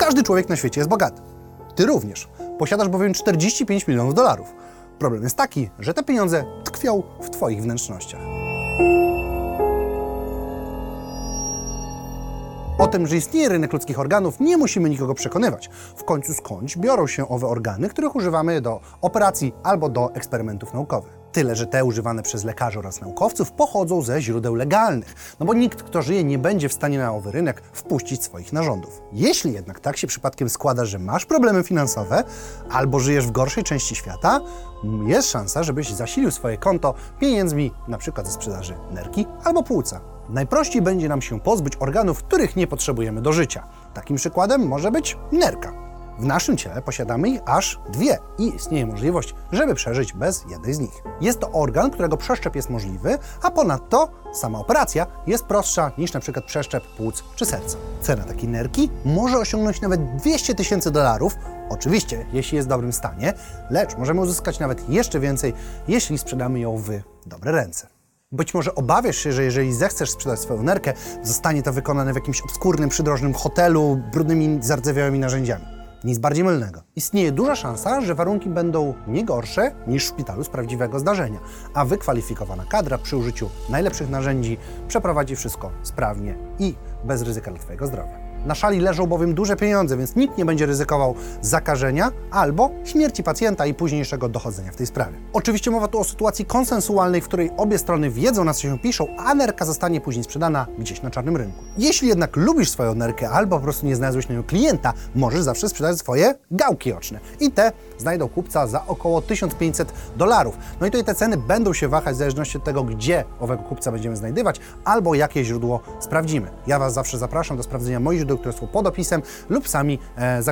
Każdy człowiek na świecie jest bogaty. Ty również. Posiadasz bowiem 45 milionów dolarów. Problem jest taki, że te pieniądze tkwią w Twoich wnętrznościach. O tym, że istnieje rynek ludzkich organów, nie musimy nikogo przekonywać. W końcu skądś biorą się owe organy, których używamy do operacji albo do eksperymentów naukowych. Tyle, że te używane przez lekarzy oraz naukowców pochodzą ze źródeł legalnych, no bo nikt, kto żyje, nie będzie w stanie na owy rynek wpuścić swoich narządów. Jeśli jednak tak się przypadkiem składa, że masz problemy finansowe albo żyjesz w gorszej części świata, jest szansa, żebyś zasilił swoje konto pieniędzmi przykład ze sprzedaży nerki albo płuca. Najprościej będzie nam się pozbyć organów, których nie potrzebujemy do życia. Takim przykładem może być nerka. W naszym ciele posiadamy ich aż dwie i istnieje możliwość, żeby przeżyć bez jednej z nich. Jest to organ, którego przeszczep jest możliwy, a ponadto sama operacja jest prostsza niż przykład przeszczep płuc czy serca. Cena takiej nerki może osiągnąć nawet 200 tysięcy dolarów, oczywiście jeśli jest w dobrym stanie, lecz możemy uzyskać nawet jeszcze więcej, jeśli sprzedamy ją w dobre ręce. Być może obawiasz się, że jeżeli zechcesz sprzedać swoją nerkę, zostanie to wykonane w jakimś obskurnym, przydrożnym hotelu, brudnymi, zardzewiałymi narzędziami. Nic bardziej mylnego. Istnieje duża szansa, że warunki będą nie gorsze niż w szpitalu z prawdziwego zdarzenia, a wykwalifikowana kadra przy użyciu najlepszych narzędzi przeprowadzi wszystko sprawnie i bez ryzyka dla Twojego zdrowia. Na szali leżą bowiem duże pieniądze, więc nikt nie będzie ryzykował zakażenia albo śmierci pacjenta i późniejszego dochodzenia w tej sprawie. Oczywiście mowa tu o sytuacji konsensualnej, w której obie strony wiedzą, na co się piszą, a nerka zostanie później sprzedana gdzieś na czarnym rynku. Jeśli jednak lubisz swoją nerkę albo po prostu nie znalazłeś na nią klienta, możesz zawsze sprzedać swoje gałki oczne. I te znajdą kupca za około 1500 dolarów. No i tutaj te ceny będą się wahać w zależności od tego, gdzie owego kupca będziemy znajdywać albo jakie źródło sprawdzimy. Ja Was zawsze zapraszam do sprawdzenia moich źródeł, które są pod opisem lub sami e,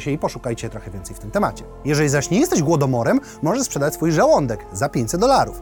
się i poszukajcie trochę więcej w tym temacie. Jeżeli zaś nie jesteś głodomorem, możesz sprzedać swój żołądek za 500 dolarów.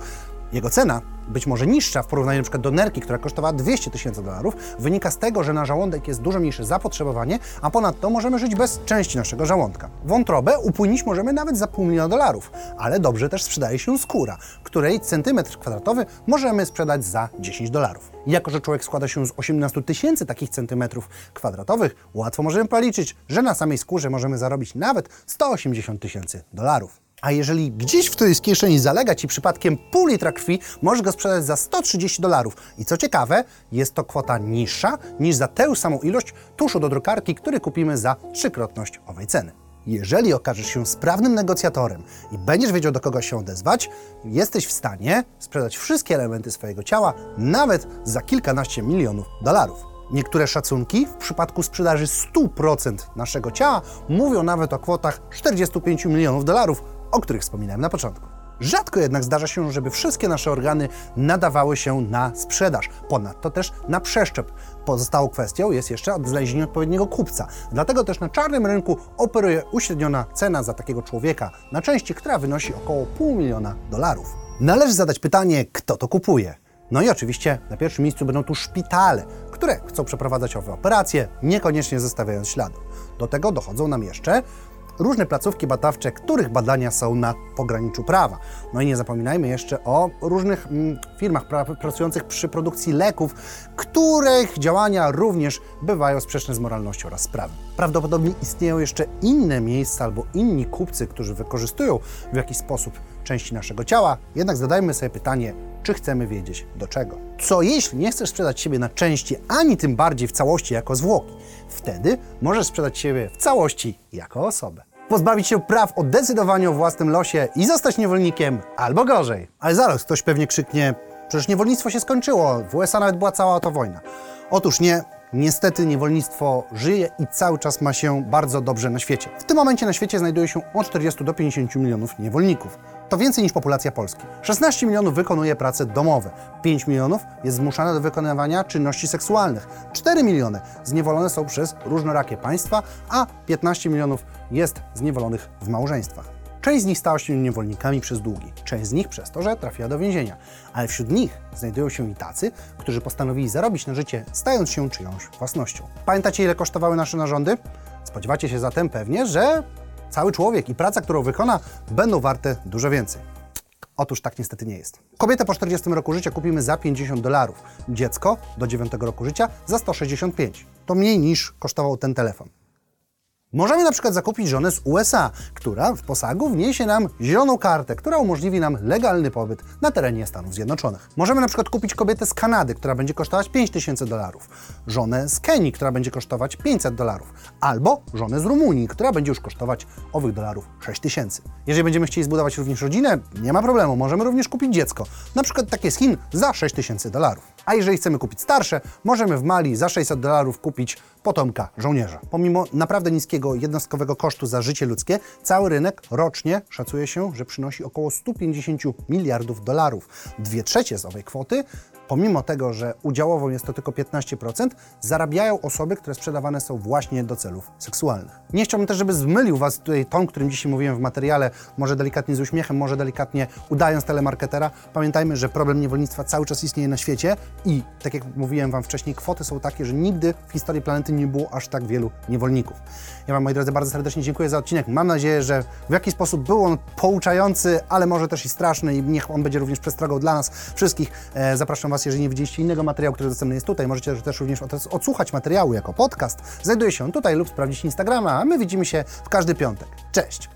Jego cena, być może niższa w porównaniu np. do nerki, która kosztowała 200 tysięcy dolarów, wynika z tego, że na żołądek jest dużo mniejsze zapotrzebowanie, a ponadto możemy żyć bez części naszego żołądka. Wątrobę upłynić możemy nawet za pół miliona dolarów, ale dobrze też sprzedaje się skóra, której centymetr kwadratowy możemy sprzedać za 10 dolarów. Jako, że człowiek składa się z 18 tysięcy takich centymetrów kwadratowych, łatwo możemy policzyć, że na samej skórze możemy zarobić nawet 180 tysięcy dolarów. A jeżeli gdzieś w którejś kieszeni zalega Ci przypadkiem pół litra krwi, możesz go sprzedać za 130 dolarów. I co ciekawe, jest to kwota niższa niż za tę samą ilość tuszu do drukarki, który kupimy za trzykrotność owej ceny. Jeżeli okażesz się sprawnym negocjatorem i będziesz wiedział, do kogo się odezwać, jesteś w stanie sprzedać wszystkie elementy swojego ciała nawet za kilkanaście milionów dolarów. Niektóre szacunki w przypadku sprzedaży 100% naszego ciała mówią nawet o kwotach 45 milionów dolarów, o których wspominałem na początku. Rzadko jednak zdarza się, żeby wszystkie nasze organy nadawały się na sprzedaż, ponadto też na przeszczep. Pozostałą kwestią jest jeszcze znalezienie odpowiedniego kupca. Dlatego też na czarnym rynku operuje uśredniona cena za takiego człowieka na części, która wynosi około pół miliona dolarów. Należy zadać pytanie, kto to kupuje. No i oczywiście na pierwszym miejscu będą tu szpitale, które chcą przeprowadzać owe operacje, niekoniecznie zostawiając śladu. Do tego dochodzą nam jeszcze różne placówki badawcze, których badania są na pograniczu prawa. No i nie zapominajmy jeszcze o różnych mm, firmach pra- pracujących przy produkcji leków, których działania również bywają sprzeczne z moralnością oraz prawem. Prawdopodobnie istnieją jeszcze inne miejsca albo inni kupcy, którzy wykorzystują w jakiś sposób części naszego ciała, jednak zadajmy sobie pytanie, czy chcemy wiedzieć do czego. Co jeśli nie chcesz sprzedać siebie na części, ani tym bardziej w całości jako zwłoki? Wtedy możesz sprzedać siebie w całości jako osobę. Pozbawić się praw o decydowanie o własnym losie i zostać niewolnikiem, albo gorzej. Ale zaraz ktoś pewnie krzyknie, przecież niewolnictwo się skończyło, w USA nawet była cała to wojna. Otóż nie, Niestety niewolnictwo żyje i cały czas ma się bardzo dobrze na świecie. W tym momencie na świecie znajduje się od 40 do 50 milionów niewolników. To więcej niż populacja Polski. 16 milionów wykonuje prace domowe, 5 milionów jest zmuszane do wykonywania czynności seksualnych, 4 miliony zniewolone są przez różnorakie państwa, a 15 milionów jest zniewolonych w małżeństwach. Część z nich stała się niewolnikami przez długi, część z nich przez to, że trafiła do więzienia, ale wśród nich znajdują się i tacy, którzy postanowili zarobić na życie, stając się czyjąś własnością. Pamiętacie, ile kosztowały nasze narządy? Spodziewacie się zatem pewnie, że cały człowiek i praca, którą wykona, będą warte dużo więcej. Otóż tak niestety nie jest. Kobietę po 40 roku życia kupimy za 50 dolarów, dziecko do 9 roku życia za 165. To mniej niż kosztował ten telefon. Możemy na przykład zakupić żonę z USA, która w posagu wniesie nam zieloną kartę, która umożliwi nam legalny pobyt na terenie Stanów Zjednoczonych. Możemy na przykład kupić kobietę z Kanady, która będzie kosztować 5000 dolarów, żonę z Kenii, która będzie kosztować 500 dolarów, albo żonę z Rumunii, która będzie już kosztować owych dolarów 6000. Jeżeli będziemy chcieli zbudować również rodzinę, nie ma problemu, możemy również kupić dziecko, na przykład takie z Chin za 6000 dolarów. A jeżeli chcemy kupić starsze, możemy w Mali za 600 dolarów kupić potomka żołnierza. Pomimo naprawdę niskiego jednostkowego kosztu za życie ludzkie, cały rynek rocznie szacuje się, że przynosi około 150 miliardów dolarów. Dwie trzecie z owej kwoty, pomimo tego, że udziałowo jest to tylko 15%, zarabiają osoby, które sprzedawane są właśnie do celów seksualnych. Nie chciałbym też, żeby zmylił Was tutaj ton, którym dzisiaj mówiłem w materiale, może delikatnie z uśmiechem, może delikatnie udając telemarketera. Pamiętajmy, że problem niewolnictwa cały czas istnieje na świecie i, tak jak mówiłem Wam wcześniej, kwoty są takie, że nigdy w historii planety nie było aż tak wielu niewolników. Ja Wam, moi drodzy, bardzo serdecznie dziękuję za odcinek. Mam nadzieję, że w jakiś sposób był on pouczający, ale może też i straszny i niech on będzie również przestrogą dla nas wszystkich. E, zapraszam Was, jeżeli nie widzieliście innego materiału, który dostępny jest tutaj, możecie też również od- odsłuchać materiału jako podcast. Znajduje się on tutaj lub sprawdzić Instagrama, a my widzimy się w każdy piątek. Cześć!